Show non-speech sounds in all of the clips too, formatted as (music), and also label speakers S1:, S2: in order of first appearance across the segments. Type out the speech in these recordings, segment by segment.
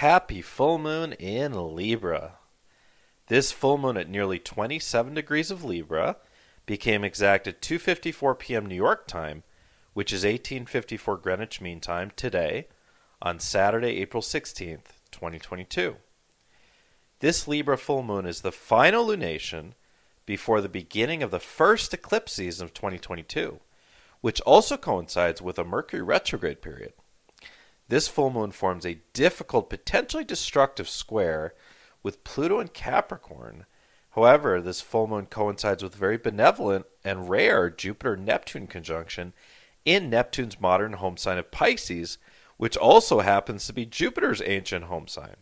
S1: happy full moon in Libra. This full moon at nearly 27 degrees of Libra became exact at 2:54 p.m. New York time, which is 1854 Greenwich Mean Time today on Saturday, April 16th, 2022. This Libra full moon is the final lunation before the beginning of the first eclipse season of 2022, which also coincides with a Mercury retrograde period. This full moon forms a difficult, potentially destructive square with Pluto and Capricorn. However, this full moon coincides with very benevolent and rare Jupiter Neptune conjunction in Neptune's modern home sign of Pisces, which also happens to be Jupiter's ancient home sign.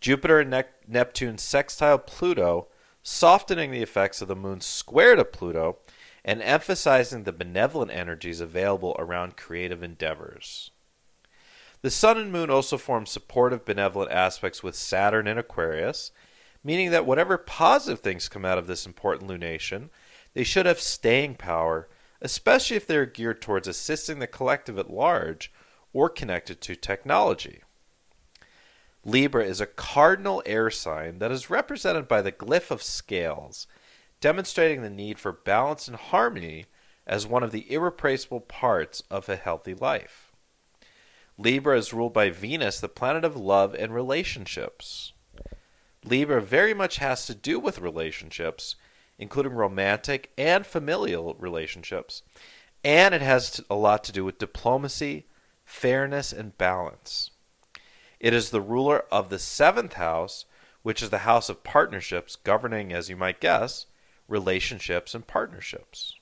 S1: Jupiter and ne- Neptune sextile Pluto, softening the effects of the moon's square to Pluto and emphasizing the benevolent energies available around creative endeavors. The Sun and Moon also form supportive, benevolent aspects with Saturn in Aquarius, meaning that whatever positive things come out of this important lunation, they should have staying power, especially if they're geared towards assisting the collective at large or connected to technology. Libra is a cardinal air sign that is represented by the glyph of scales, demonstrating the need for balance and harmony as one of the irreplaceable parts of a healthy life. Libra is ruled by Venus, the planet of love and relationships. Libra very much has to do with relationships, including romantic and familial relationships, and it has a lot to do with diplomacy, fairness, and balance. It is the ruler of the seventh house, which is the house of partnerships, governing, as you might guess, relationships and partnerships.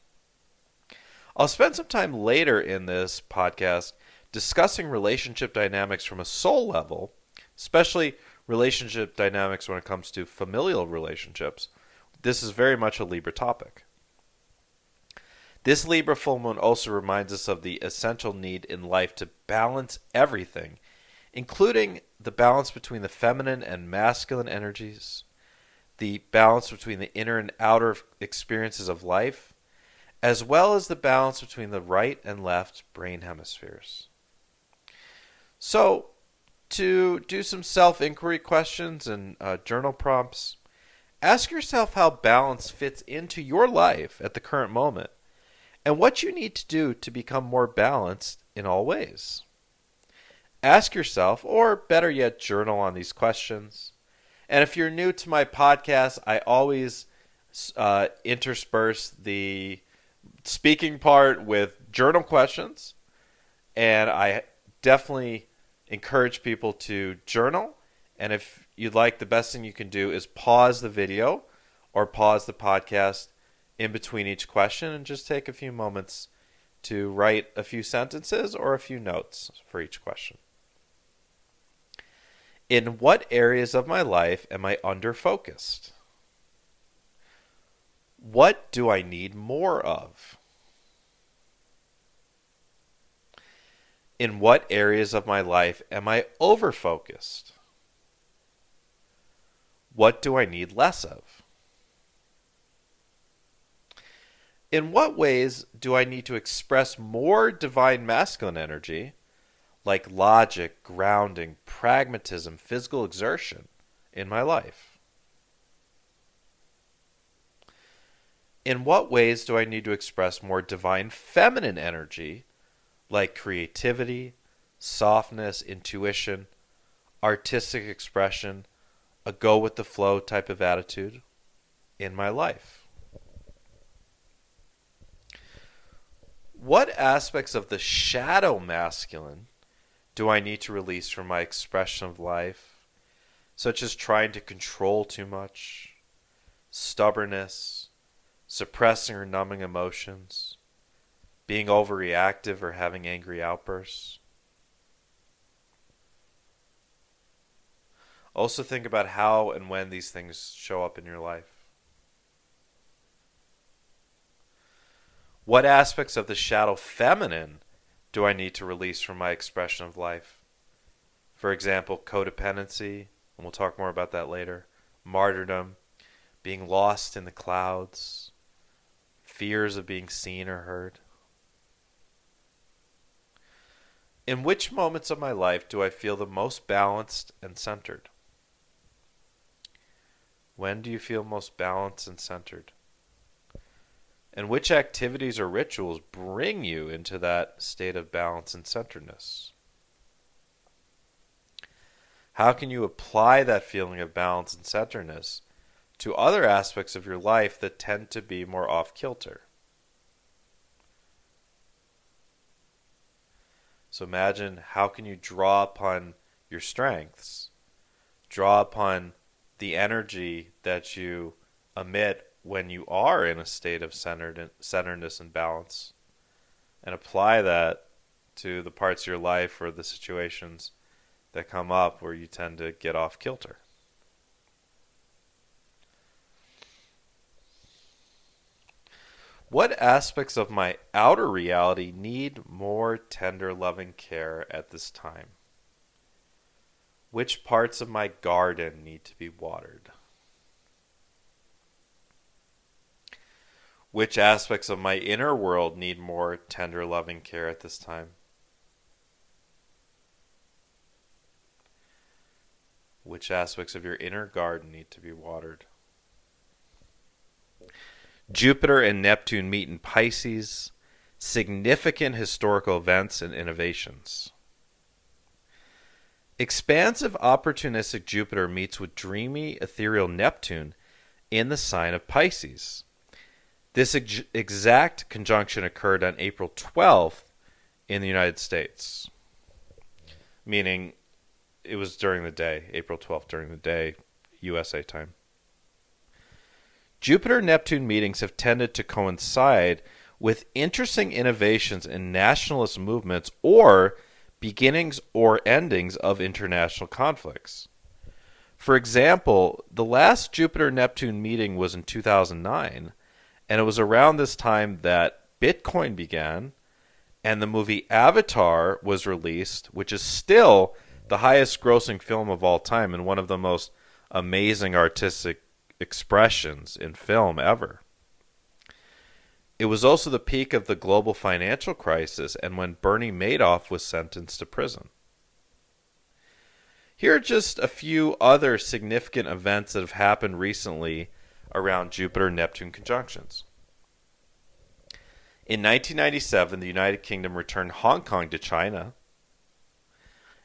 S1: I'll spend some time later in this podcast discussing relationship dynamics from a soul level, especially relationship dynamics when it comes to familial relationships, this is very much a Libra topic. This Libra full moon also reminds us of the essential need in life to balance everything, including the balance between the feminine and masculine energies, the balance between the inner and outer experiences of life, as well as the balance between the right and left brain hemispheres. So, to do some self inquiry questions and uh, journal prompts, ask yourself how balance fits into your life at the current moment and what you need to do to become more balanced in all ways. Ask yourself, or better yet, journal on these questions. And if you're new to my podcast, I always uh, intersperse the speaking part with journal questions. And I definitely encourage people to journal. And if you'd like, the best thing you can do is pause the video or pause the podcast in between each question and just take a few moments to write a few sentences or a few notes for each question. In what areas of my life am I under focused? What do I need more of? In what areas of my life am I over focused? What do I need less of? In what ways do I need to express more divine masculine energy, like logic, grounding, pragmatism, physical exertion, in my life? In what ways do I need to express more divine feminine energy? Like creativity, softness, intuition, artistic expression, a go with the flow type of attitude in my life. What aspects of the shadow masculine do I need to release from my expression of life, such as trying to control too much, stubbornness, suppressing or numbing emotions? Being overreactive or having angry outbursts. Also, think about how and when these things show up in your life. What aspects of the shadow feminine do I need to release from my expression of life? For example, codependency, and we'll talk more about that later, martyrdom, being lost in the clouds, fears of being seen or heard. In which moments of my life do I feel the most balanced and centered? When do you feel most balanced and centered? And which activities or rituals bring you into that state of balance and centeredness? How can you apply that feeling of balance and centeredness to other aspects of your life that tend to be more off kilter? So imagine how can you draw upon your strengths, draw upon the energy that you emit when you are in a state of centered centeredness and balance, and apply that to the parts of your life or the situations that come up where you tend to get off kilter. What aspects of my outer reality need more tender, loving care at this time? Which parts of my garden need to be watered? Which aspects of my inner world need more tender, loving care at this time? Which aspects of your inner garden need to be watered? Jupiter and Neptune meet in Pisces. Significant historical events and innovations. Expansive, opportunistic Jupiter meets with dreamy, ethereal Neptune in the sign of Pisces. This ex- exact conjunction occurred on April 12th in the United States, meaning it was during the day, April 12th during the day, USA time. Jupiter Neptune meetings have tended to coincide with interesting innovations in nationalist movements or beginnings or endings of international conflicts. For example, the last Jupiter Neptune meeting was in 2009, and it was around this time that Bitcoin began and the movie Avatar was released, which is still the highest grossing film of all time and one of the most amazing artistic expressions in film ever. It was also the peak of the global financial crisis and when Bernie Madoff was sentenced to prison. Here are just a few other significant events that have happened recently around Jupiter Neptune conjunctions. In 1997, the United Kingdom returned Hong Kong to China.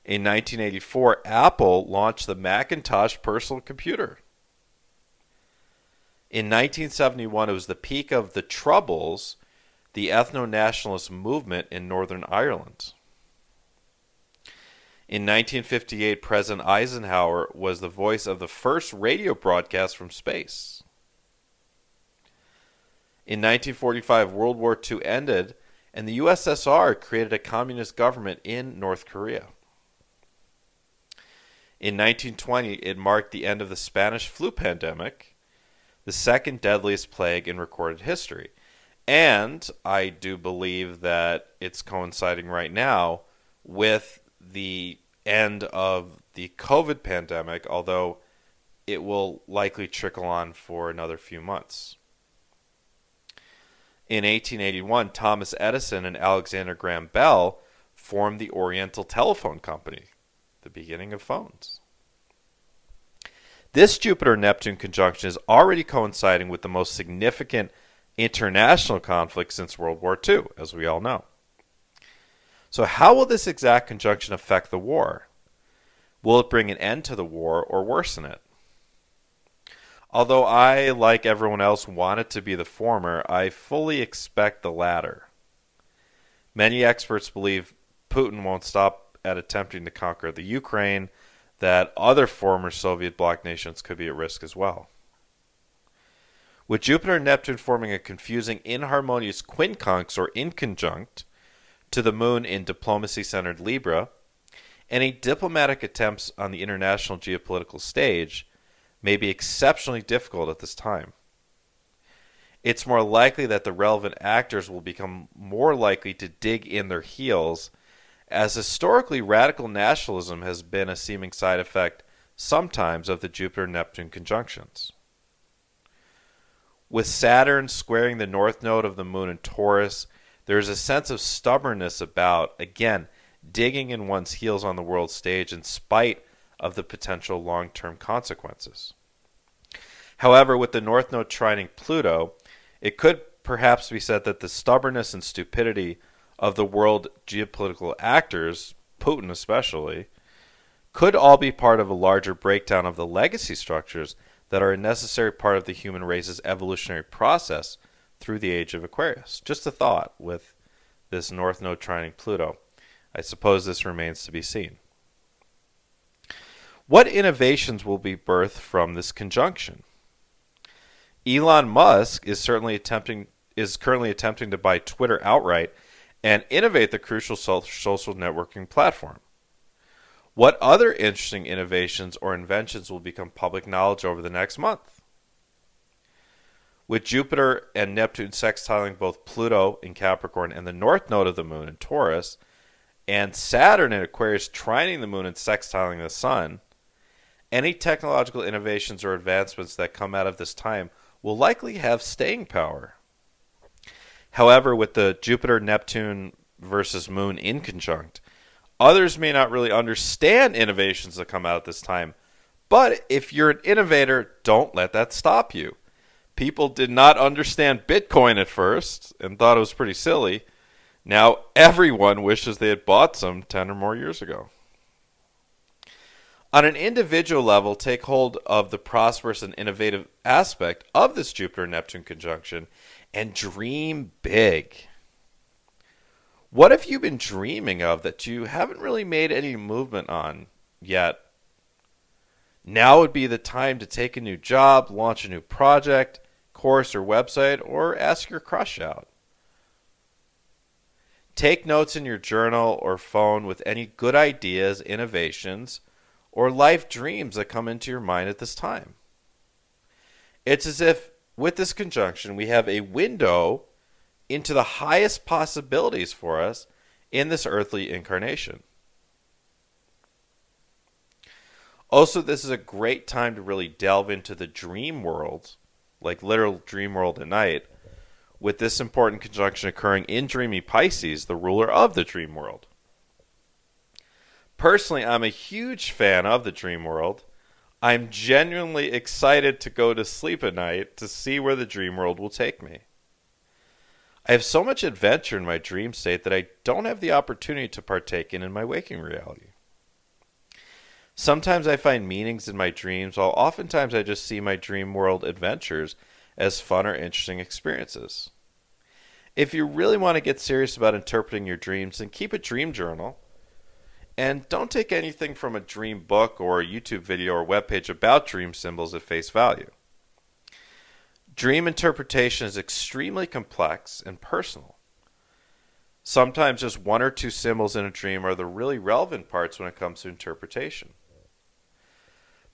S1: In 1984, Apple launched the Macintosh personal computer. In 1971, it was the peak of the Troubles, the ethno nationalist movement in Northern Ireland. In 1958, President Eisenhower was the voice of the first radio broadcast from space. In 1945, World War II ended, and the USSR created a communist government in North Korea. In 1920, it marked the end of the Spanish flu pandemic the second deadliest plague in recorded history. And I do believe that it's coinciding right now with the end of the COVID pandemic, although it will likely trickle on for another few months. In 1881, Thomas Edison and Alexander Graham Bell formed the Oriental Telephone Company, the beginning of phones. This Jupiter Neptune conjunction is already coinciding with the most significant international conflict since World War II, as we all know. So, how will this exact conjunction affect the war? Will it bring an end to the war or worsen it? Although I, like everyone else, want it to be the former, I fully expect the latter. Many experts believe Putin won't stop at attempting to conquer the Ukraine that other former Soviet bloc nations could be at risk as well. With Jupiter and Neptune forming a confusing inharmonious quincunx or inconjunct to the moon in diplomacy centered Libra, any diplomatic attempts on the international geopolitical stage may be exceptionally difficult at this time. It's more likely that the relevant actors will become more likely to dig in their heels as historically radical nationalism has been a seeming side effect sometimes of the Jupiter Neptune conjunctions. With Saturn squaring the north node of the moon in Taurus, there is a sense of stubbornness about, again, digging in one's heels on the world stage in spite of the potential long term consequences. However, with the North Node trining Pluto, it could perhaps be said that the stubbornness and stupidity of the world geopolitical actors, Putin especially, could all be part of a larger breakdown of the legacy structures that are a necessary part of the human race's evolutionary process through the age of Aquarius. Just a thought with this North Node trining Pluto. I suppose this remains to be seen. What innovations will be birthed from this conjunction? Elon Musk is certainly attempting is currently attempting to buy Twitter outright and innovate the crucial social networking platform. What other interesting innovations or inventions will become public knowledge over the next month? With Jupiter and Neptune sextiling both Pluto in Capricorn and the north node of the moon in Taurus, and Saturn in Aquarius trining the moon and sextiling the sun, any technological innovations or advancements that come out of this time will likely have staying power. However, with the Jupiter Neptune versus Moon in conjunct, others may not really understand innovations that come out at this time. But if you're an innovator, don't let that stop you. People did not understand Bitcoin at first and thought it was pretty silly. Now everyone wishes they had bought some 10 or more years ago. On an individual level, take hold of the prosperous and innovative aspect of this Jupiter Neptune conjunction and dream big. What have you been dreaming of that you haven't really made any movement on yet? Now would be the time to take a new job, launch a new project, course, or website, or ask your crush out. Take notes in your journal or phone with any good ideas, innovations, or life dreams that come into your mind at this time. It's as if with this conjunction we have a window into the highest possibilities for us in this earthly incarnation. Also, this is a great time to really delve into the dream world, like literal dream world at night, with this important conjunction occurring in dreamy Pisces, the ruler of the dream world personally, I'm a huge fan of the dream world. I'm genuinely excited to go to sleep at night to see where the dream world will take me. I have so much adventure in my dream state that I don't have the opportunity to partake in in my waking reality. Sometimes I find meanings in my dreams, while oftentimes I just see my dream world adventures as fun or interesting experiences. If you really want to get serious about interpreting your dreams, then keep a dream journal and don't take anything from a dream book or a YouTube video or webpage about dream symbols at face value. Dream interpretation is extremely complex and personal. Sometimes just one or two symbols in a dream are the really relevant parts when it comes to interpretation.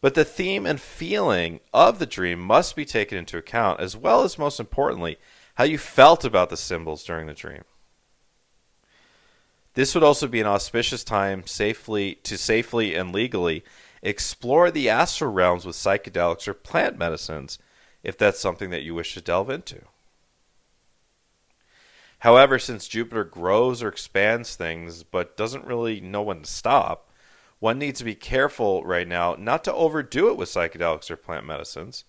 S1: But the theme and feeling of the dream must be taken into account, as well as, most importantly, how you felt about the symbols during the dream. This would also be an auspicious time safely to safely and legally explore the astral realms with psychedelics or plant medicines if that's something that you wish to delve into. However, since Jupiter grows or expands things but doesn't really know when to stop, one needs to be careful right now not to overdo it with psychedelics or plant medicines,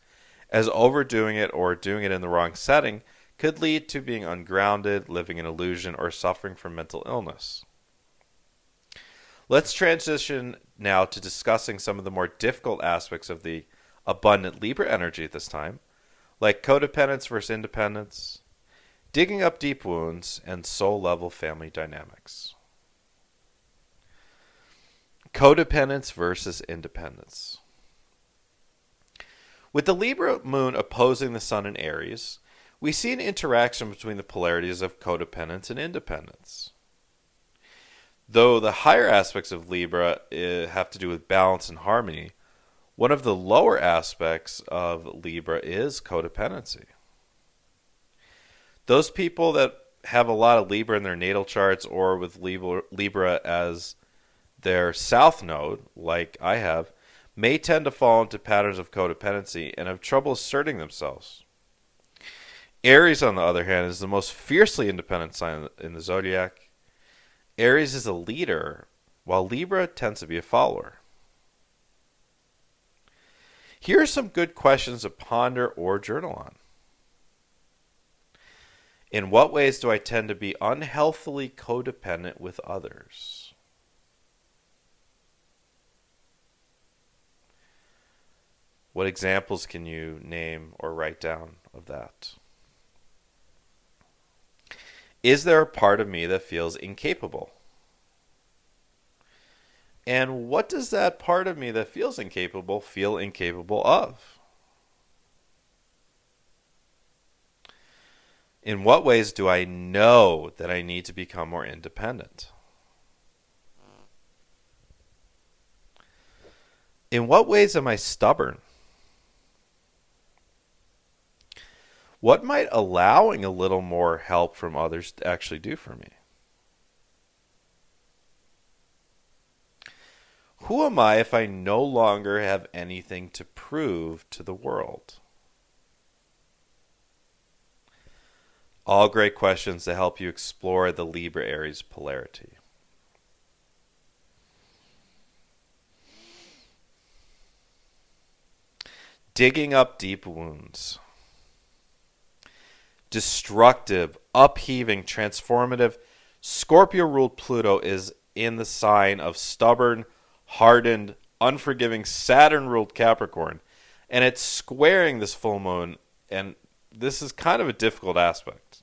S1: as overdoing it or doing it in the wrong setting could lead to being ungrounded, living in illusion, or suffering from mental illness. Let's transition now to discussing some of the more difficult aspects of the abundant Libra energy at this time, like codependence versus independence, digging up deep wounds, and soul level family dynamics. Codependence versus independence. With the Libra moon opposing the sun in Aries, we see an interaction between the polarities of codependence and independence. Though the higher aspects of Libra uh, have to do with balance and harmony, one of the lower aspects of Libra is codependency. Those people that have a lot of Libra in their natal charts or with Libra as their south node, like I have, may tend to fall into patterns of codependency and have trouble asserting themselves. Aries, on the other hand, is the most fiercely independent sign in the zodiac. Aries is a leader, while Libra tends to be a follower. Here are some good questions to ponder or journal on. In what ways do I tend to be unhealthily codependent with others? What examples can you name or write down of that? Is there a part of me that feels incapable? And what does that part of me that feels incapable feel incapable of? In what ways do I know that I need to become more independent? In what ways am I stubborn? What might allowing a little more help from others actually do for me? Who am I if I no longer have anything to prove to the world? All great questions to help you explore the Libra Aries polarity. Digging up deep wounds. Destructive, upheaving, transformative. Scorpio ruled Pluto is in the sign of stubborn, hardened, unforgiving Saturn ruled Capricorn. And it's squaring this full moon. And this is kind of a difficult aspect.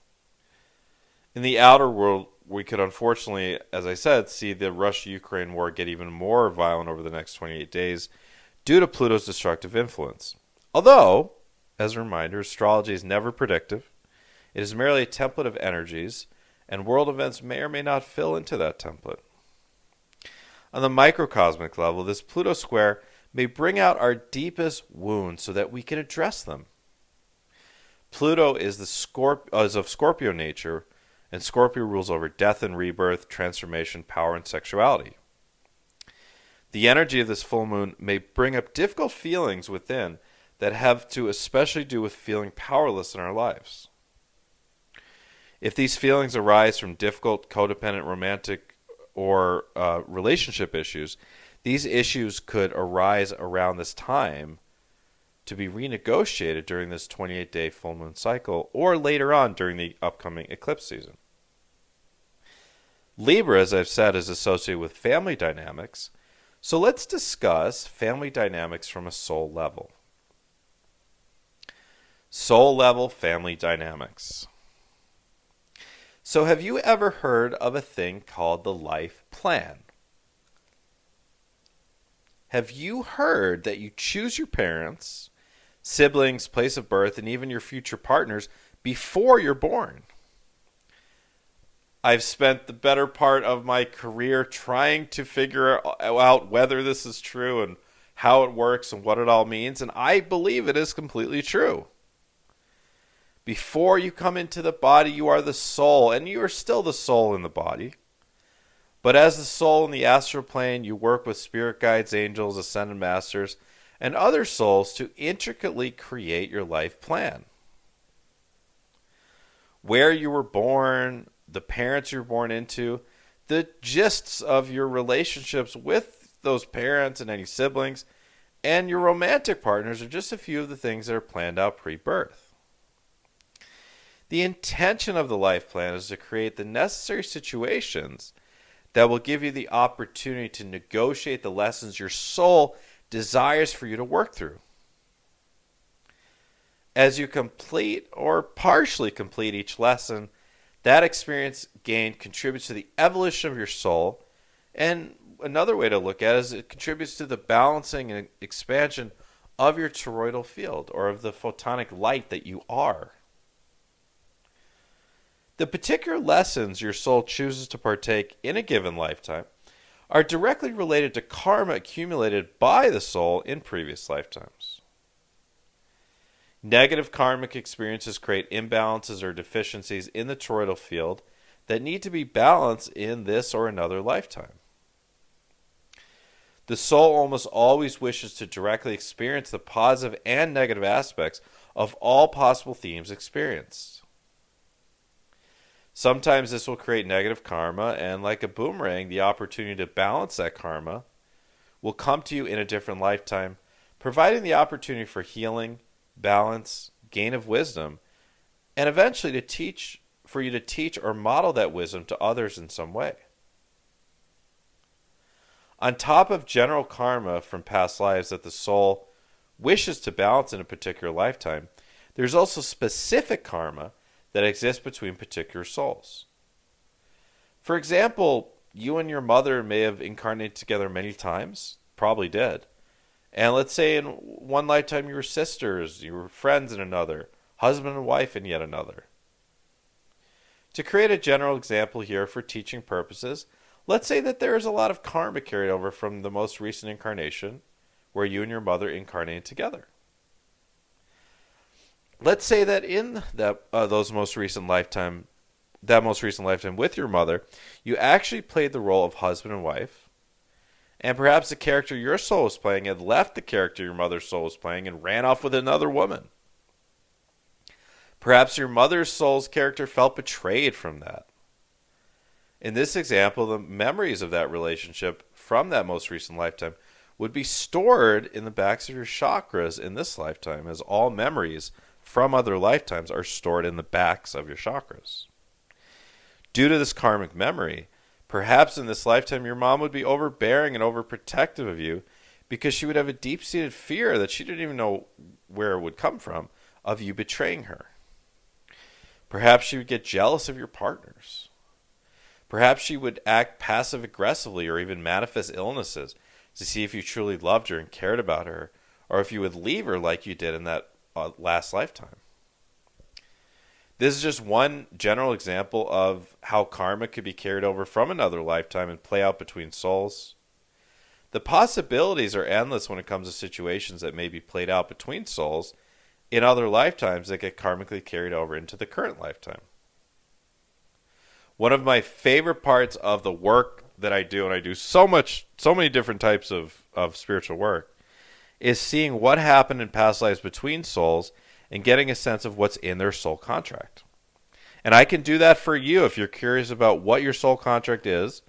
S1: In the outer world, we could unfortunately, as I said, see the Russia Ukraine war get even more violent over the next 28 days due to Pluto's destructive influence. Although, as a reminder, astrology is never predictive, it is merely a template of energies, and world events may or may not fill into that template. On the microcosmic level, this Pluto square may bring out our deepest wounds so that we can address them. Pluto is the Scorp- uh, is of Scorpio nature, and Scorpio rules over death and rebirth, transformation, power, and sexuality. The energy of this full moon may bring up difficult feelings within that have to especially do with feeling powerless in our lives. If these feelings arise from difficult codependent romantic or uh, relationship issues, these issues could arise around this time to be renegotiated during this 28 day full moon cycle or later on during the upcoming eclipse season. Libra, as I've said, is associated with family dynamics, so let's discuss family dynamics from a soul level. Soul level family dynamics. So, have you ever heard of a thing called the life plan? Have you heard that you choose your parents, siblings, place of birth, and even your future partners before you're born? I've spent the better part of my career trying to figure out whether this is true and how it works and what it all means, and I believe it is completely true. Before you come into the body, you are the soul, and you are still the soul in the body. But as the soul in the astral plane, you work with spirit guides, angels, ascended masters, and other souls to intricately create your life plan. Where you were born, the parents you were born into, the gists of your relationships with those parents and any siblings, and your romantic partners are just a few of the things that are planned out pre birth. The intention of the life plan is to create the necessary situations that will give you the opportunity to negotiate the lessons your soul desires for you to work through. As you complete or partially complete each lesson, that experience gained contributes to the evolution of your soul. And another way to look at it is it contributes to the balancing and expansion of your toroidal field or of the photonic light that you are. The particular lessons your soul chooses to partake in a given lifetime are directly related to karma accumulated by the soul in previous lifetimes. Negative karmic experiences create imbalances or deficiencies in the toroidal field that need to be balanced in this or another lifetime. The soul almost always wishes to directly experience the positive and negative aspects of all possible themes experienced. Sometimes this will create negative karma, and like a boomerang, the opportunity to balance that karma will come to you in a different lifetime, providing the opportunity for healing, balance, gain of wisdom, and eventually to teach for you to teach or model that wisdom to others in some way. On top of general karma from past lives that the soul wishes to balance in a particular lifetime, there's also specific karma that exist between particular souls. For example, you and your mother may have incarnated together many times, probably did. And let's say in one lifetime you were sisters, you were friends in another, husband and wife in yet another. To create a general example here for teaching purposes, Let's say that there is a lot of karma carried over from the most recent incarnation where you and your mother incarnated together. Let's say that in that uh, those most recent lifetime that most recent lifetime with your mother, you actually played the role of husband and wife. And perhaps the character your soul was playing had left the character your mother's soul was playing and ran off with another woman. Perhaps your mother's soul's character felt betrayed from that. In this example, the memories of that relationship from that most recent lifetime would be stored in the backs of your chakras in this lifetime, as all memories from other lifetimes are stored in the backs of your chakras. Due to this karmic memory, perhaps in this lifetime your mom would be overbearing and overprotective of you because she would have a deep seated fear that she didn't even know where it would come from of you betraying her. Perhaps she would get jealous of your partners. Perhaps she would act passive aggressively or even manifest illnesses to see if you truly loved her and cared about her, or if you would leave her like you did in that last lifetime. This is just one general example of how karma could be carried over from another lifetime and play out between souls. The possibilities are endless when it comes to situations that may be played out between souls in other lifetimes that get karmically carried over into the current lifetime one of my favorite parts of the work that I do, and I do so much, so many different types of, of spiritual work, is seeing what happened in past lives between souls and getting a sense of what's in their soul contract. And I can do that for you if you're curious about what your soul contract is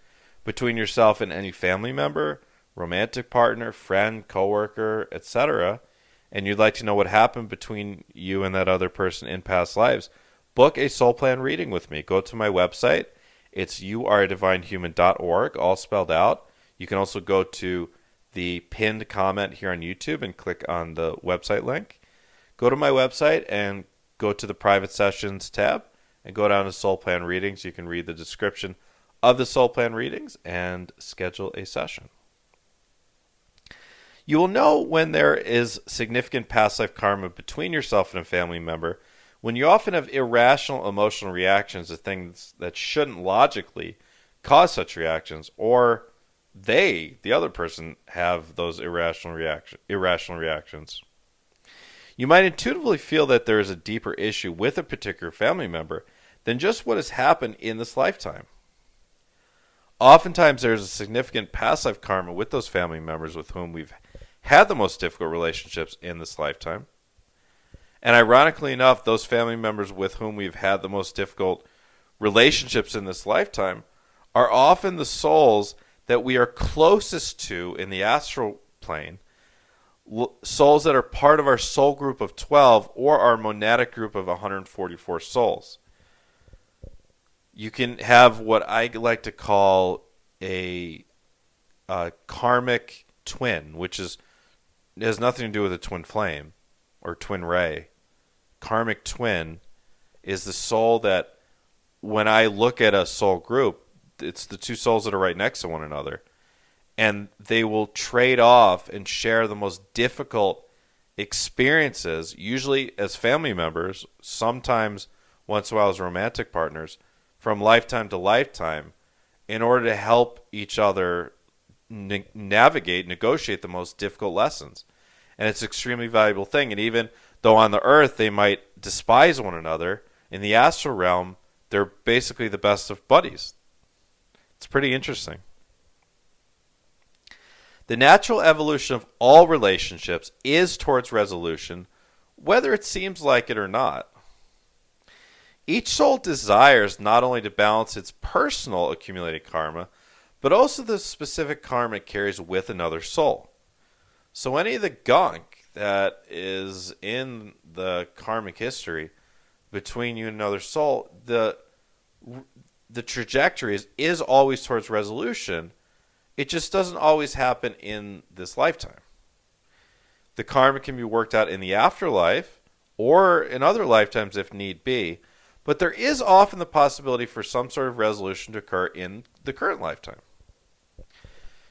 S1: between yourself and any family member, romantic partner, friend, coworker, etc., and you'd like to know what happened between you and that other person in past lives book a soul plan reading with me. Go to my website. It's youaredivinehuman.org, all spelled out. You can also go to the pinned comment here on YouTube and click on the website link. Go to my website and go to the private sessions tab and go down to soul plan readings. You can read the description of the soul plan readings and schedule a session. You will know when there is significant past life karma between yourself and a family member when you often have irrational emotional reactions to things that shouldn't logically cause such reactions, or they, the other person, have those irrational reaction irrational reactions. You might intuitively feel that there is a deeper issue with a particular family member than just what has happened in this lifetime. Oftentimes, there is a significant past life karma with those family members with whom we've had the most difficult relationships in this lifetime. And ironically enough, those family members with whom we've had the most difficult relationships in this lifetime are often the souls that we are closest to in the astral plane, souls that are part of our soul group of 12 or our monadic group of 144 souls. You can have what I like to call a, a karmic twin, which is has nothing to do with a twin flame or twin ray karmic twin is the soul that when I look at a soul group, it's the two souls that are right next to one another. And they will trade off and share the most difficult experiences, usually as family members, sometimes once in a while as romantic partners, from lifetime to lifetime, in order to help each other na- navigate, negotiate the most difficult lessons. And it's an extremely valuable thing. And even Though on the earth they might despise one another, in the astral realm they're basically the best of buddies. It's pretty interesting. The natural evolution of all relationships is towards resolution, whether it seems like it or not. Each soul desires not only to balance its personal accumulated karma, but also the specific karma it carries with another soul. So any of the gunk that is in the karmic history between you and another soul, the the trajectory is, is always towards resolution. It just doesn't always happen in this lifetime. The karma can be worked out in the afterlife or in other lifetimes if need be, but there is often the possibility for some sort of resolution to occur in the current lifetime.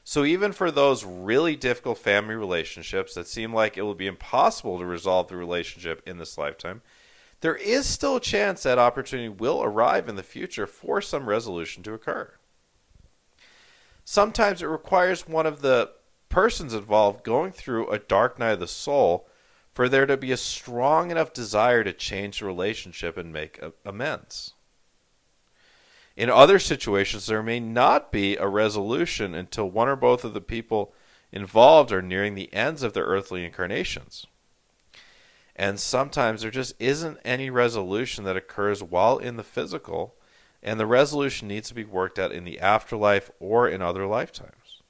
S1: So, even for those really difficult family relationships that seem like it will be impossible to resolve the relationship in this lifetime, there is still a chance that opportunity will arrive in the future for some resolution to occur. Sometimes it requires one of the persons involved going through a dark night of the soul for there to be a strong enough desire to change the relationship and make amends. In other situations, there may not be a resolution until one or both of the people involved are nearing the ends of their earthly incarnations. And sometimes there just isn't any resolution that occurs while in the physical, and the resolution needs to be worked out in the afterlife or in other lifetimes.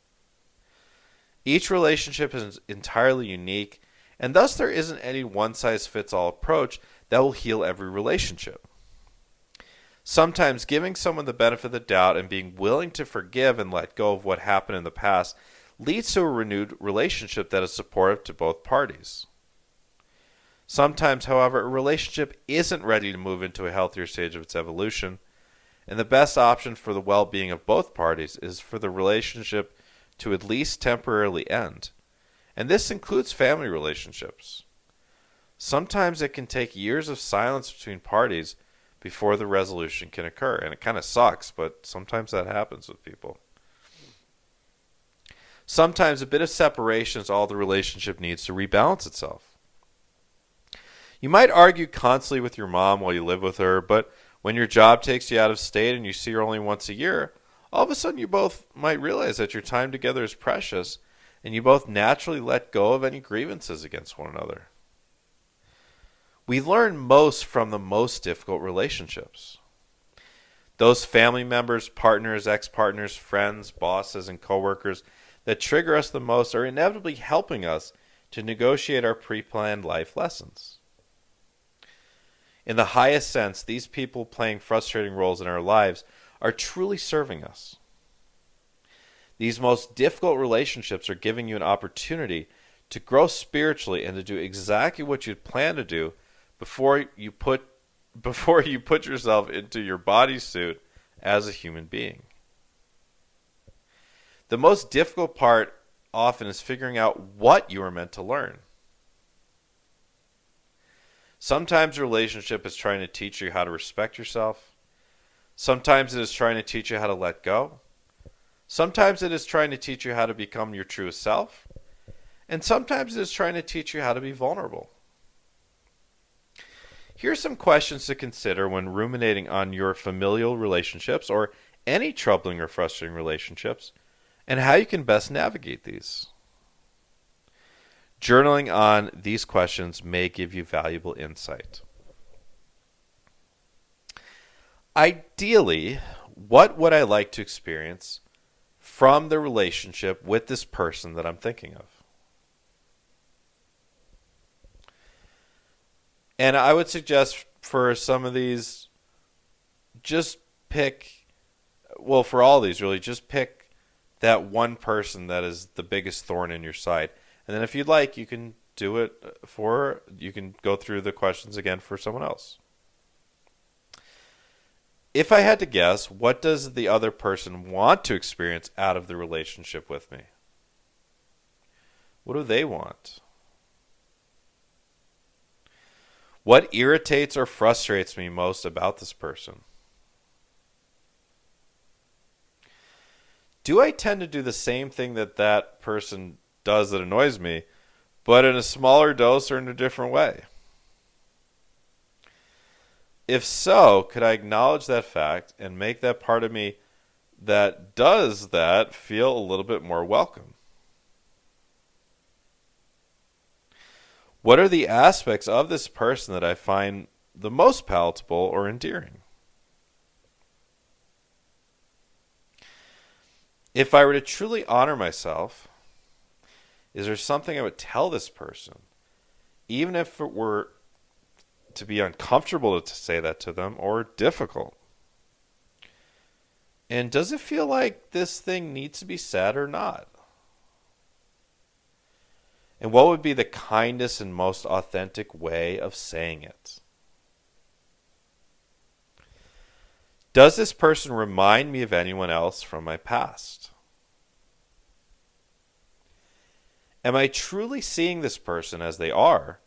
S1: Each relationship is entirely unique, and thus there isn't any one size fits all approach that will heal every relationship. Sometimes giving someone the benefit of the doubt and being willing to forgive and let go of what happened in the past leads to a renewed relationship that is supportive to both parties. Sometimes, however, a relationship isn't ready to move into a healthier stage of its evolution, and the best option for the well being of both parties is for the relationship to at least temporarily end. And this includes family relationships. Sometimes it can take years of silence between parties before the resolution can occur, and it kind of sucks, but sometimes that happens with people. Sometimes a bit of separation is all the relationship needs to rebalance itself. You might argue constantly with your mom while you live with her, but when your job takes you out of state and you see her only once a year, all of a sudden you both might realize that your time together is precious and you both naturally let go of any grievances against one another. We learn most from the most difficult relationships. Those family members, partners, ex partners, friends, bosses, and coworkers that trigger us the most are inevitably helping us to negotiate our pre planned life lessons. In the highest sense, these people playing frustrating roles in our lives are truly serving us. These most difficult relationships are giving you an opportunity to grow spiritually and to do exactly what you'd planned to do before you put (laughs) before you put yourself into your bodysuit as a human being. The most difficult part often is figuring out what you are meant to learn. Sometimes a relationship is trying to teach you how to respect yourself. Sometimes it is trying to teach you how to let go. Sometimes it is trying to teach you how to become your truest self. And sometimes it is trying to teach you how to be vulnerable. Here are some questions to consider when ruminating on your familial relationships or any troubling or frustrating relationships and how you can best navigate these. Journaling on these questions may give you valuable insight. Ideally, what would I like to experience from the relationship with this person that I'm thinking of? And I would suggest for some of these, just pick, well, for all these really, just pick that one person that is the biggest thorn in your side and then if you'd like, you can do it for, you can go through the questions again for someone else. If I had to guess, what does the other person want to experience out of the relationship with me? What do they want? What irritates or frustrates me most about this person? Do I tend to do the same thing that that person does that annoys me, but in a smaller dose or in a different way? If so, could I acknowledge that fact and make that part of me that does that feel a little bit more welcome? What are the aspects of this person that I find the most palatable or endearing. If I were to truly honor myself, is there something I would tell this person, even if it were to be uncomfortable to say that to them or difficult? And does it feel like this thing needs to be said or not? And what would be the kindest and most authentic way of saying it? Does this person remind me of anyone else from my past? Am I truly seeing this person as they are?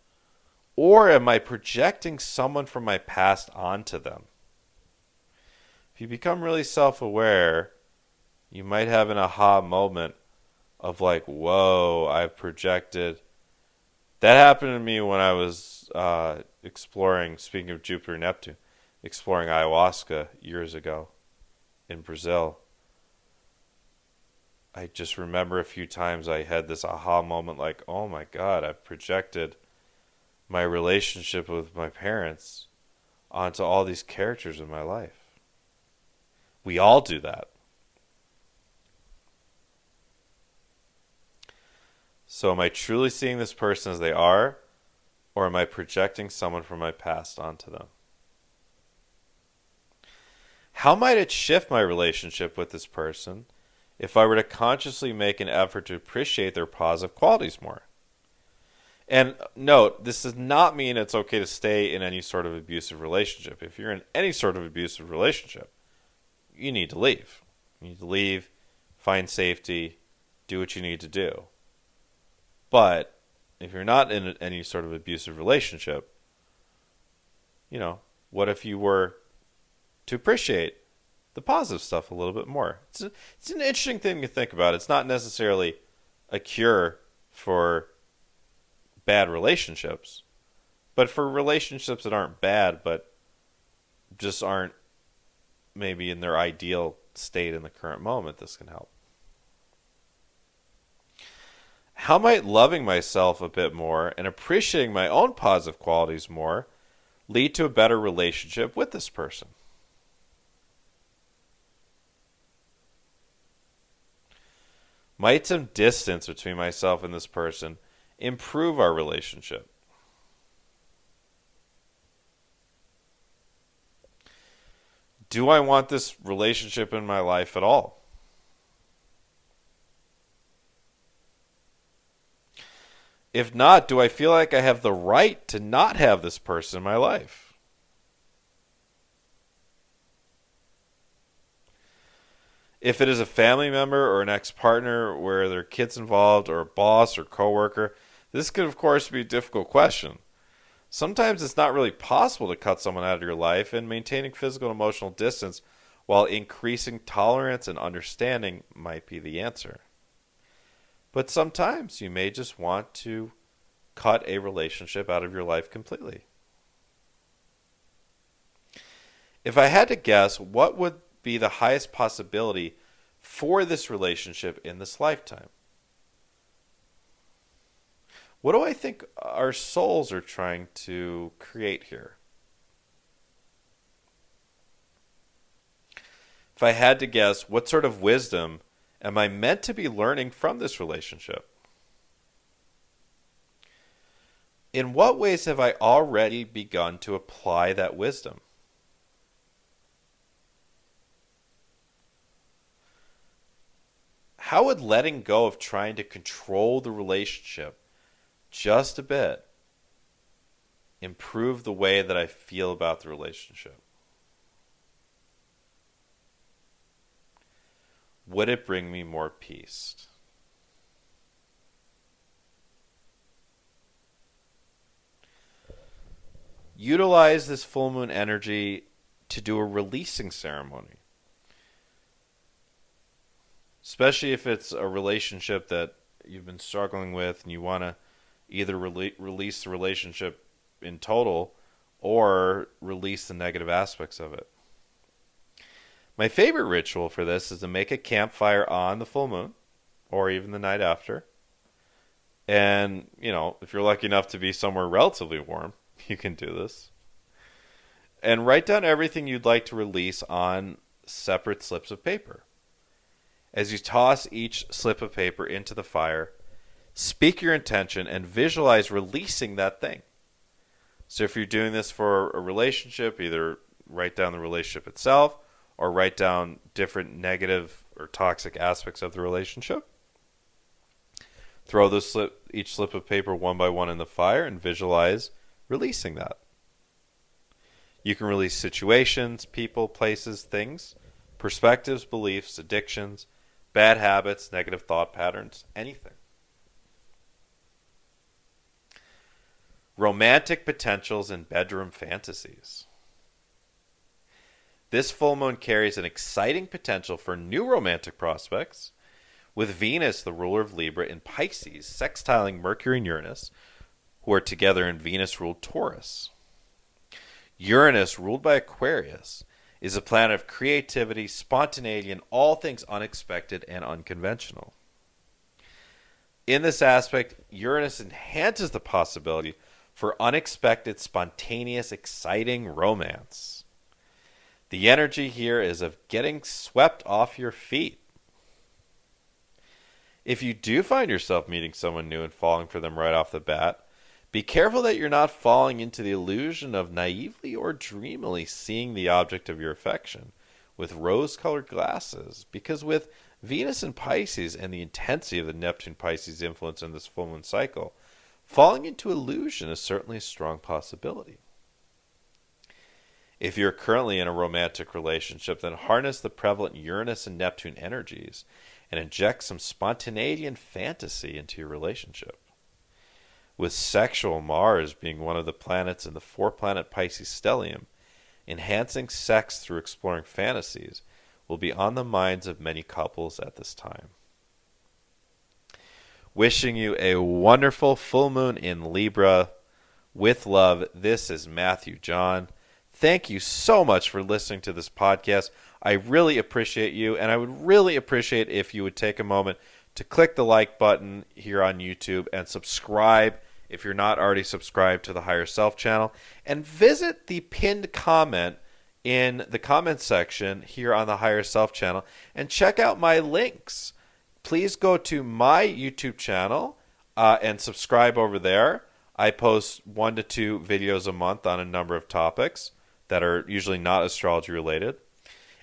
S1: Or am I projecting someone from my past onto them? If you become really self aware, you might have an aha moment of like, whoa, I've projected. That happened to me when I was uh, exploring, speaking of Jupiter and Neptune, exploring ayahuasca years ago in Brazil. I just remember a few times I had this aha moment like, oh my God, I've projected my relationship with my parents onto all these characters in my life. We all do that. So, am I truly seeing this person as they are, or am I projecting someone from my past onto them? How might it shift my relationship with this person if I were to consciously make an effort to appreciate their positive qualities more? And note, this does not mean it's okay to stay in any sort of abusive relationship. If you're in any sort of abusive relationship, you need to leave. You need to leave, find safety, do what you need to do. But if you're not in any sort of abusive relationship, you know, what if you were to appreciate the positive stuff a little bit more? It's, a, it's an interesting thing to think about. It's not necessarily a cure for bad relationships, but for relationships that aren't bad, but just aren't maybe in their ideal state in the current moment, this can help. How might loving myself a bit more and appreciating my own positive qualities more lead to a better relationship with this person? Might some distance between myself and this person improve our relationship? do I want this relationship in my life at all? If not, do I feel like I have the right to not have this person in my life? If it is a family member or an ex partner where there are kids involved or a boss or coworker, this could, of course, be a difficult question. Sometimes it's not really possible to cut someone out of your life, and maintaining physical and emotional distance while increasing tolerance and understanding might be the answer. But sometimes you may just want to cut a relationship out of your life completely. If I had to guess, what would be the highest possibility for this relationship in this lifetime? What do I think our souls are trying to create here? If I had to guess, what sort of wisdom am I meant to be learning from this relationship? In what ways have I already begun to apply that wisdom? How would letting go of trying to control the relationship just a bit improve the way that I feel about the relationship? Would it bring me more peace? Utilize this full moon energy to do a releasing ceremony. Especially if it's a relationship that you've been struggling with and you want to either rele- release the relationship in total or release the negative aspects of it. My favorite ritual for this is to make a campfire on the full moon or even the night after. And, you know, if you're lucky enough to be somewhere relatively warm, (laughs) you can do this. and write down everything you'd like to release on separate slips of paper. As you toss each slip of paper into the fire, speak your intention and visualize releasing that thing. So if you're doing this for a relationship, either write down the relationship itself or write down different negative or toxic aspects of the relationship. Throw the slip, each slip of paper one by one in the fire and visualize releasing that. You can release situations, people, places, things, perspectives, beliefs, addictions, bad habits, negative thought patterns, anything. Romantic potentials and bedroom fantasies. This full moon carries an exciting potential for new romantic prospects, with Venus, the ruler of Libra, in Pisces, sextiling Mercury and Uranus, who are together in Venus ruled Taurus. Uranus, ruled by Aquarius, is a planet of creativity, spontaneity, and all things unexpected and unconventional. In this aspect, Uranus enhances the possibility for unexpected, spontaneous, exciting romance. The energy here is of getting swept off your feet. If you do find yourself meeting someone new and falling for them right off the bat, be careful that you're not falling into the illusion of naively or dreamily seeing the object of your affection with rose colored glasses, because with Venus and Pisces and the intensity of the Neptune Pisces influence in this full moon cycle, falling into illusion is certainly a strong possibility. If you're currently in a romantic relationship, then harness the prevalent Uranus and Neptune energies and inject some spontaneity and fantasy into your relationship. With sexual Mars being one of the planets in the four planet Pisces stellium, enhancing sex through exploring fantasies will be on the minds of many couples at this time. Wishing you a wonderful full moon in Libra. With love, this is Matthew John. Thank you so much for listening to this podcast. I really appreciate you, and I would really appreciate if you would take a moment to click the like button here on YouTube and subscribe if you're not already subscribed to the Higher Self channel, and visit the pinned comment in the comment section here on the Higher Self channel and check out my links. Please go to my YouTube channel uh, and subscribe over there. I post one to two videos a month on a number of topics that are usually not astrology related.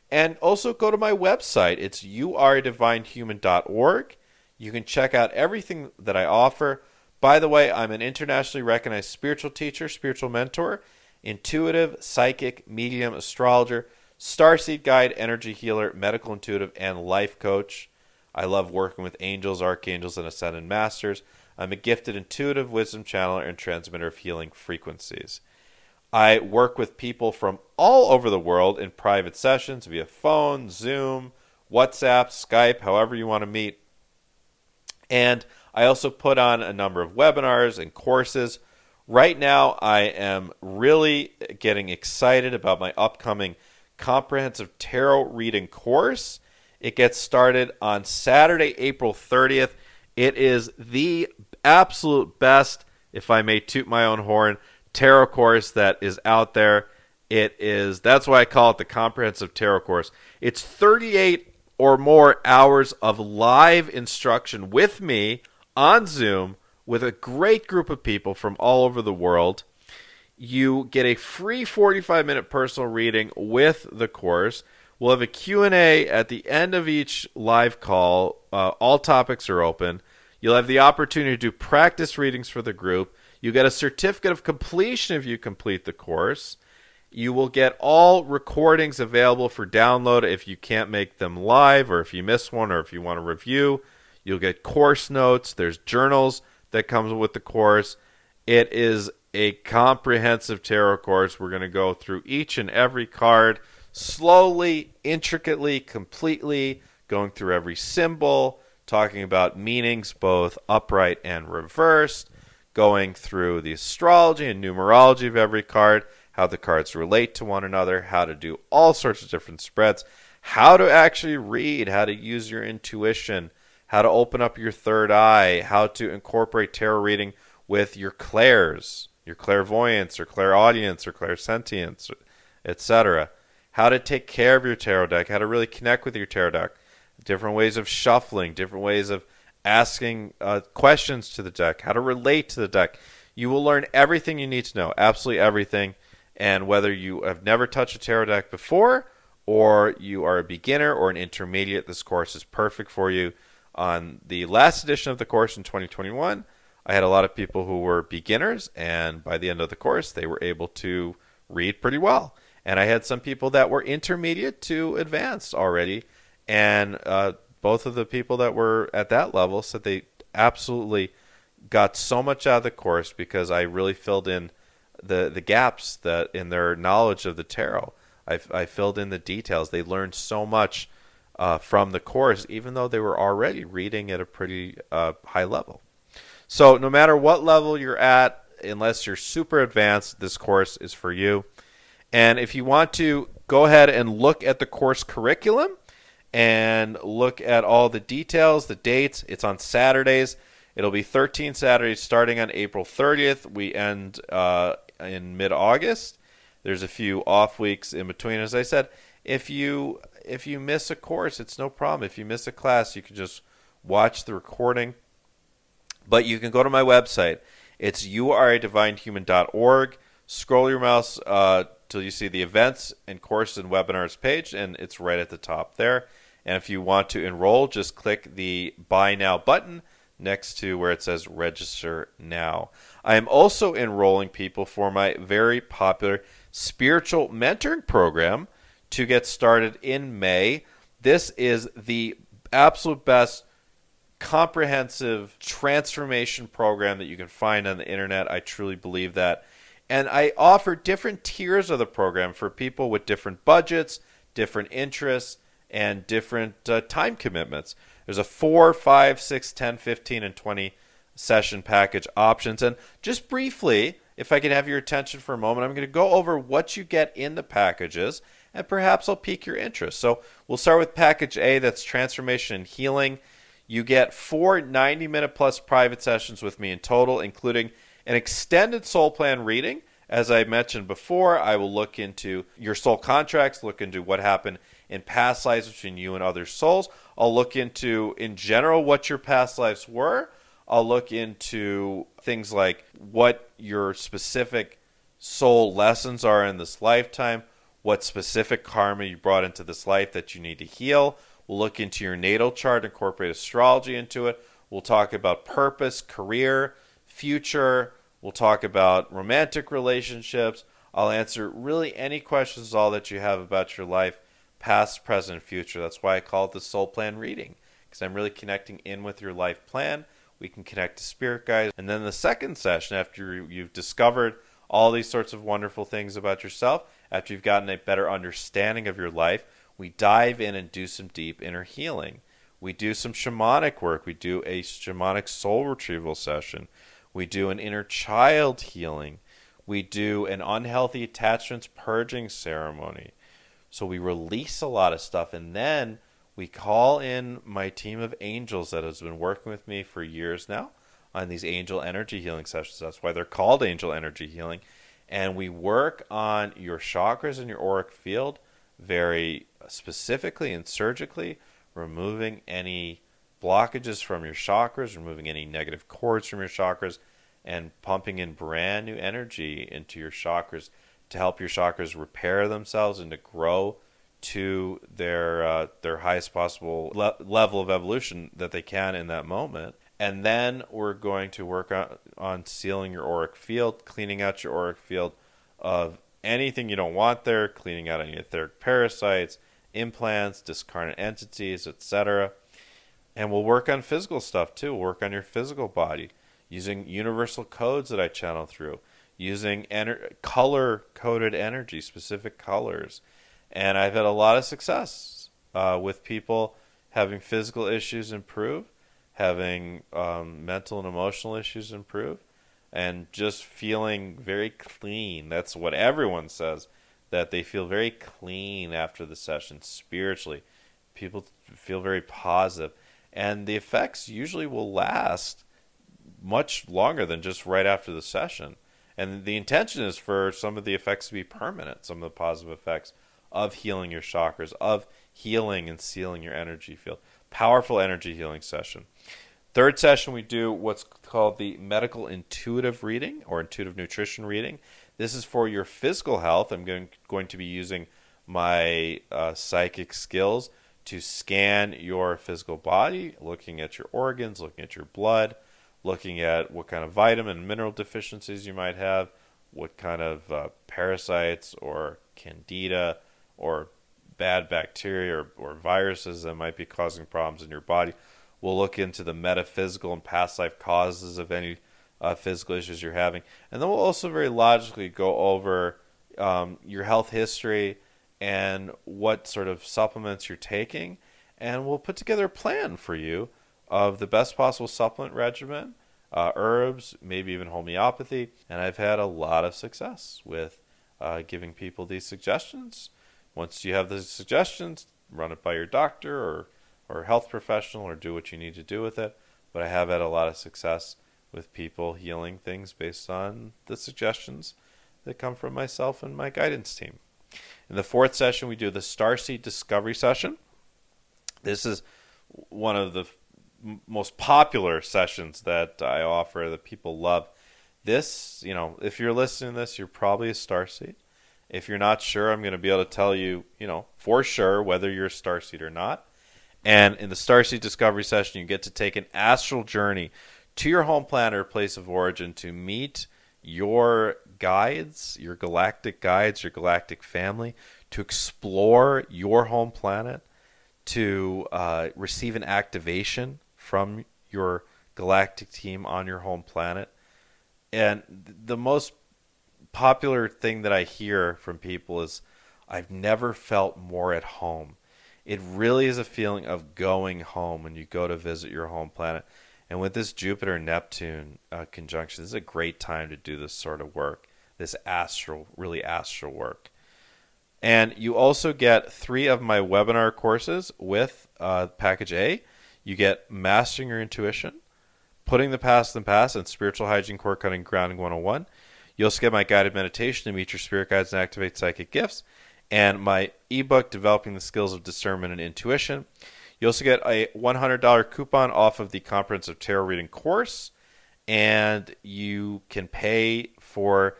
S1: And also go to my website. It's youaredivinehuman.org. You can check out everything that I offer. By the way, I'm an internationally recognized spiritual teacher, spiritual mentor, intuitive, psychic, medium, astrologer, starseed guide, energy healer, medical intuitive, and life coach. I love working with angels, archangels, and ascended masters. I'm a gifted intuitive wisdom channeler and transmitter of healing frequencies. I work with people from all over the world in private sessions via phone, Zoom, WhatsApp, Skype, however you want to meet. And I also put on a number of webinars and courses. Right now, I am really getting excited about my upcoming comprehensive tarot reading course. It gets started on Saturday, April 30th. It is the absolute best, if I may toot my own horn, tarot course that is out there. It is that's why I call it the comprehensive tarot course. It's 38 or more hours of live instruction with me on Zoom with a great group of people from all over the world. You get a free 45 minute personal reading with the course. We'll have a Q&A at the end of each live call. Uh, all topics are open. You'll have the opportunity to do practice readings for the group. You get a certificate of completion if you complete the course. You will get all recordings available for download if you can't make them live or if you miss one or if you want to review. You'll get course notes. There's journals that comes with the course. It is a comprehensive tarot course. We're going to go through each and every card slowly, intricately, completely, going through every symbol, talking about meanings both upright and reversed, going through the astrology and numerology of every card, how the cards relate to one another, how to do all sorts of different spreads, how to actually read, how to use your intuition, how to open up your third eye, how to incorporate tarot reading with your clairs, your clairvoyance or clairaudience or clairsentience, etc. How to take care of your tarot deck, how to really connect with your tarot deck, different ways of shuffling, different ways of asking uh, questions to the deck, how to relate to the deck. You will learn everything you need to know, absolutely everything. And whether you have never touched a tarot deck before, or you are a beginner or an intermediate, this course is perfect for you. On the last edition of the course in 2021, I had a lot of people who were beginners, and by the end of the course, they were able to read pretty well. And I had some people that were intermediate to advanced already, and uh, both of the people that were at that level said they absolutely got so much out of the course because I really filled in the the gaps that in their knowledge of the tarot. I, I filled in the details. They learned so much uh, from the course, even though they were already reading at a pretty uh, high level. So, no matter what level you're at, unless you're super advanced, this course is for you. And if you want to go ahead and look at the course curriculum and look at all the details, the dates, it's on Saturdays. It'll be 13 Saturdays starting on April 30th. We end uh, in mid August. There's a few off weeks in between. As I said, if you if you miss a course, it's no problem. If you miss a class, you can just watch the recording. But you can go to my website. It's youaredivinehuman.org. Scroll your mouse uh, till you see the events and courses and webinars page, and it's right at the top there. And if you want to enroll, just click the Buy Now button next to where it says Register Now. I am also enrolling people for my very popular spiritual mentoring program to get started in May. This is the absolute best comprehensive transformation program that you can find on the internet. I truly believe that. And I offer different tiers of the program for people with different budgets, different interests, and different uh, time commitments. There's a 4, 5, 6, 10, 15, and 20 session package options. And just briefly, if I can have your attention for a moment, I'm going to go over what you get in the packages and perhaps I'll pique your interest. So we'll start with package A that's transformation and healing. You get four 90 minute plus private sessions with me in total, including an extended soul plan reading. As I mentioned before, I will look into your soul contracts, look into what happened in past lives between you and other souls. I'll look into, in general, what your past lives were. I'll look into things like what your specific soul lessons are in this lifetime, what specific karma you brought into this life that you need to heal. We'll look into your natal chart, incorporate astrology into it. We'll talk about purpose, career, future. We'll talk about romantic relationships. I'll answer really any questions all that you have about your life, past, present, future. That's why I call it the soul plan reading because I'm really connecting in with your life plan. We can connect to spirit guides. And then the second session, after you've discovered all these sorts of wonderful things about yourself, after you've gotten a better understanding of your life, we dive in and do some deep inner healing. We do some shamanic work. We do a shamanic soul retrieval session. We do an inner child healing. We do an unhealthy attachments purging ceremony. So we release a lot of stuff and then we call in my team of angels that has been working with me for years now on these angel energy healing sessions. That's why they're called angel energy healing. And we work on your chakras and your auric field very specifically and surgically, removing any blockages from your chakras, removing any negative cords from your chakras, and pumping in brand new energy into your chakras to help your chakras repair themselves and to grow to their uh, their highest possible le- level of evolution that they can in that moment. And then we're going to work on, on sealing your auric field, cleaning out your auric field of anything you don't want there, cleaning out any etheric parasites, implants, discarnate entities, etc. And we'll work on physical stuff too. We'll work on your physical body using universal codes that I channel through, using ener- color coded energy, specific colors. And I've had a lot of success uh, with people having physical issues improve, having um, mental and emotional issues improve, and just feeling very clean. That's what everyone says that they feel very clean after the session spiritually. People feel very positive, and the effects usually will last much longer than just right after the session. And the intention is for some of the effects to be permanent, some of the positive effects of healing your chakras, of healing and sealing your energy field. Powerful energy healing session. Third session, we do what's called the medical intuitive reading or intuitive nutrition reading. This is for your physical health. I'm going, going to be using my uh, psychic skills to scan your physical body, looking at your organs, looking at your blood, looking at what kind of vitamin and mineral deficiencies you might have, what kind of uh, parasites or candida or bad bacteria or, or viruses that might be causing problems in your body. We'll look into the metaphysical and past life causes of any uh, physical issues you're having. And then we'll also very logically go over um, your health history and what sort of supplements you're taking. And we'll put together a plan for you of the best possible supplement regimen, uh, herbs, maybe even homeopathy. And I've had a lot of success with uh, giving people these suggestions. Once you have the suggestions, run it by your doctor or, or health professional or do what you need to do with it. But I have had a lot of success with people healing things based on the suggestions that come from myself and my guidance team. In the fourth session, we do the Starseed Discovery session. This is one of the most popular sessions that I offer that people love. This, you know, if you're listening to this, you're probably a starseed. If you're not sure, I'm going to be able to tell you, you know, for sure whether you're a starseed or not. And in the Starseed Discovery session, you get to take an astral journey to your home planet or place of origin to meet your guides, your galactic guides, your galactic family, to explore your home planet, to uh, receive an activation from your galactic team on your home planet. And the most popular thing that I hear from people is I've never felt more at home. It really is a feeling of going home when you go to visit your home planet. And with this Jupiter Neptune uh, conjunction, this is a great time to do this sort of work, this astral, really astral work. And you also get three of my webinar courses with uh, package A you get Mastering Your Intuition, Putting the Past in the Past, and Spiritual Hygiene Cord Cutting Grounding 101. You also get my guided meditation to meet your spirit guides and activate psychic gifts, and my ebook, Developing the Skills of Discernment and Intuition. You also get a $100 coupon off of the Comprehensive Tarot Reading course, and you can pay for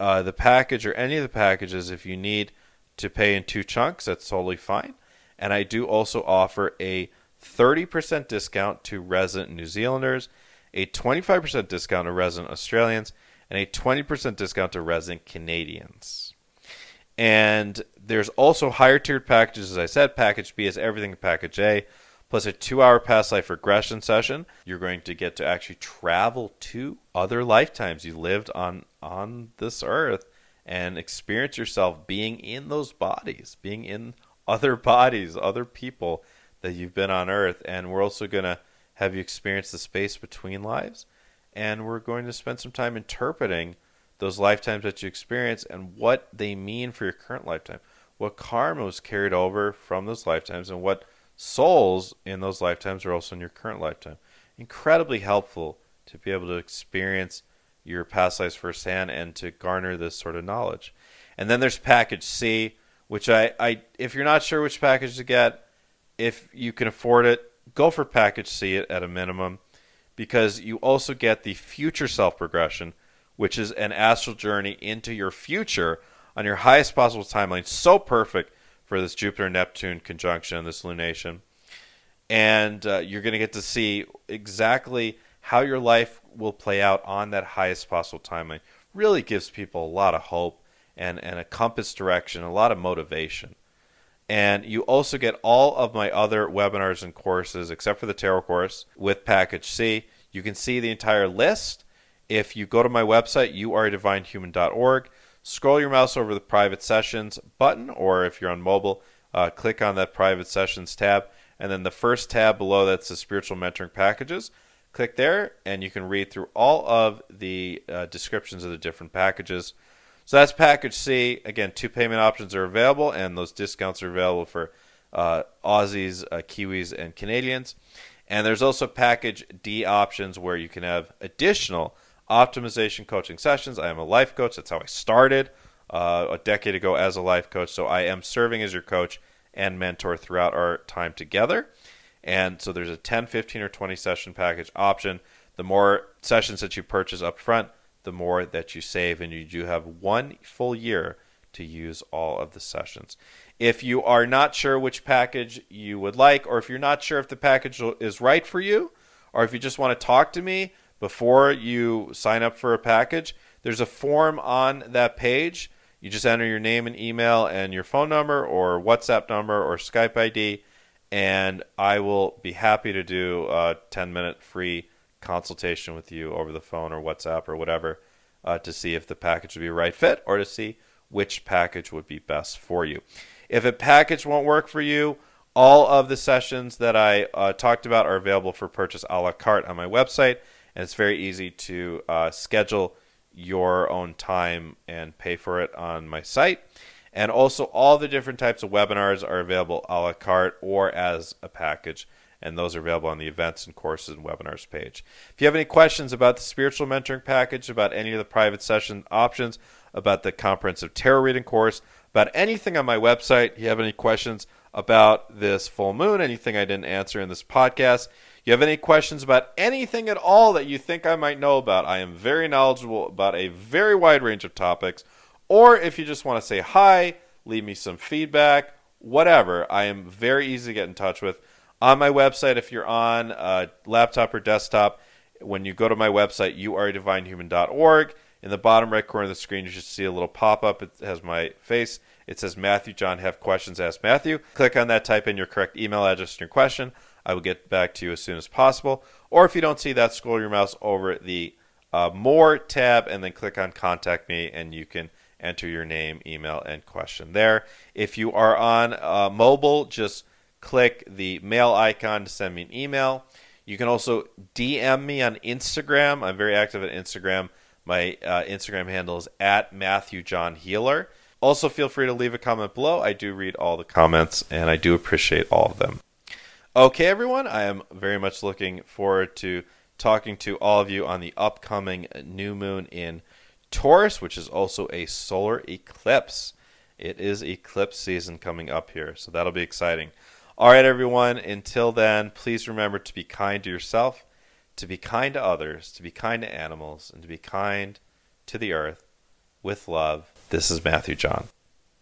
S1: uh, the package or any of the packages if you need to pay in two chunks. That's totally fine. And I do also offer a 30% discount to resident New Zealanders, a 25% discount to resident Australians, and a 20% discount to resident Canadians. And there's also higher tiered packages, as I said. Package B is everything in Package A, plus a two hour past life regression session. You're going to get to actually travel to other lifetimes you lived on, on this earth and experience yourself being in those bodies, being in other (laughs) bodies, other people that you've been on Earth, and we're also going to have you experience the space between lives, and we're going to spend some time interpreting those lifetimes that you experience and what they mean for your current lifetime, what karma was carried over from those lifetimes, and what souls in those lifetimes are also in your current lifetime. Incredibly helpful to be able to experience your past lives firsthand and to garner this sort of knowledge. And then there's package C, which I, I if you're not sure which package to get, if you can afford it, go for package C at a minimum because you also get the future self progression, which is an astral journey into your future on your highest possible timeline. So perfect for this Jupiter Neptune conjunction, this lunation. And uh, you're going to get to see exactly how your life will play out on that highest possible timeline. Really gives people a lot of hope and, and a compass direction, a lot of motivation. And you also get all of my other webinars and courses, except for the tarot course, with Package C. You can see the entire list. If you go to my website, youaredivinehuman.org, scroll your mouse over the private sessions button, or if you're on mobile, uh, click on that private sessions tab. And then the first tab below that's the spiritual mentoring packages. Click there, and you can read through all of the uh, descriptions of the different packages. So that's package C. Again, two payment options are available, and those discounts are available for uh, Aussies, uh, Kiwis, and Canadians. And there's also package D options where you can have additional optimization coaching sessions. I am a life coach. That's how I started uh, a decade ago as a life coach. So I am serving as your coach and mentor throughout our time together. And so there's a 10, 15, or 20 session package option. The more sessions that you purchase up front, the more that you save, and you do have one full year to use all of the sessions. If you are not sure which package you would like, or if you're not sure if the package is right for you, or if you just want to talk to me before you sign up for a package, there's a form on that page. You just enter your name and email and your phone number, or WhatsApp number, or Skype ID, and I will be happy to do a 10 minute free consultation with you over the phone or WhatsApp or whatever uh, to see if the package would be a right fit or to see which package would be best for you. If a package won't work for you, all of the sessions that I uh, talked about are available for purchase a la carte on my website, and it's very easy to uh, schedule your own time and pay for it on my site. And also, all the different types of webinars are available a la carte or as a package and those are available on the events and courses and webinars page. If you have any questions about the spiritual mentoring package, about any of the private session options, about the comprehensive tarot reading course, about anything on my website, if you have any questions about this full moon, anything I didn't answer in this podcast, you have any questions about anything at all that you think I might know about, I am very knowledgeable about a very wide range of topics. Or if you just want to say hi, leave me some feedback, whatever, I am very easy to get in touch with on my website, if you're on a laptop or desktop, when you go to my website, youaredivinehuman.org, in the bottom right corner of the screen, you should see a little pop up. It has my face. It says Matthew John have questions. Ask Matthew. Click on that. Type in your correct email address and your question. I will get back to you as soon as possible. Or if you don't see that, scroll your mouse over the uh, More tab and then click on Contact Me, and you can enter your name, email, and question there. If you are on uh, mobile, just click the mail icon to send me an email. You can also DM me on Instagram. I'm very active on Instagram. My uh, Instagram handle is at Matthew John Healer. Also, feel free to leave a comment below. I do read all the comments and I do appreciate all of them. Okay, everyone, I am very much looking forward to talking to all of you on the upcoming new moon in Taurus, which is also a solar eclipse. It is eclipse season coming up here, so that'll be exciting. All right, everyone. Until then, please remember to be kind to yourself, to be kind to others, to be kind to animals, and to be kind to the earth with love. This is Matthew John.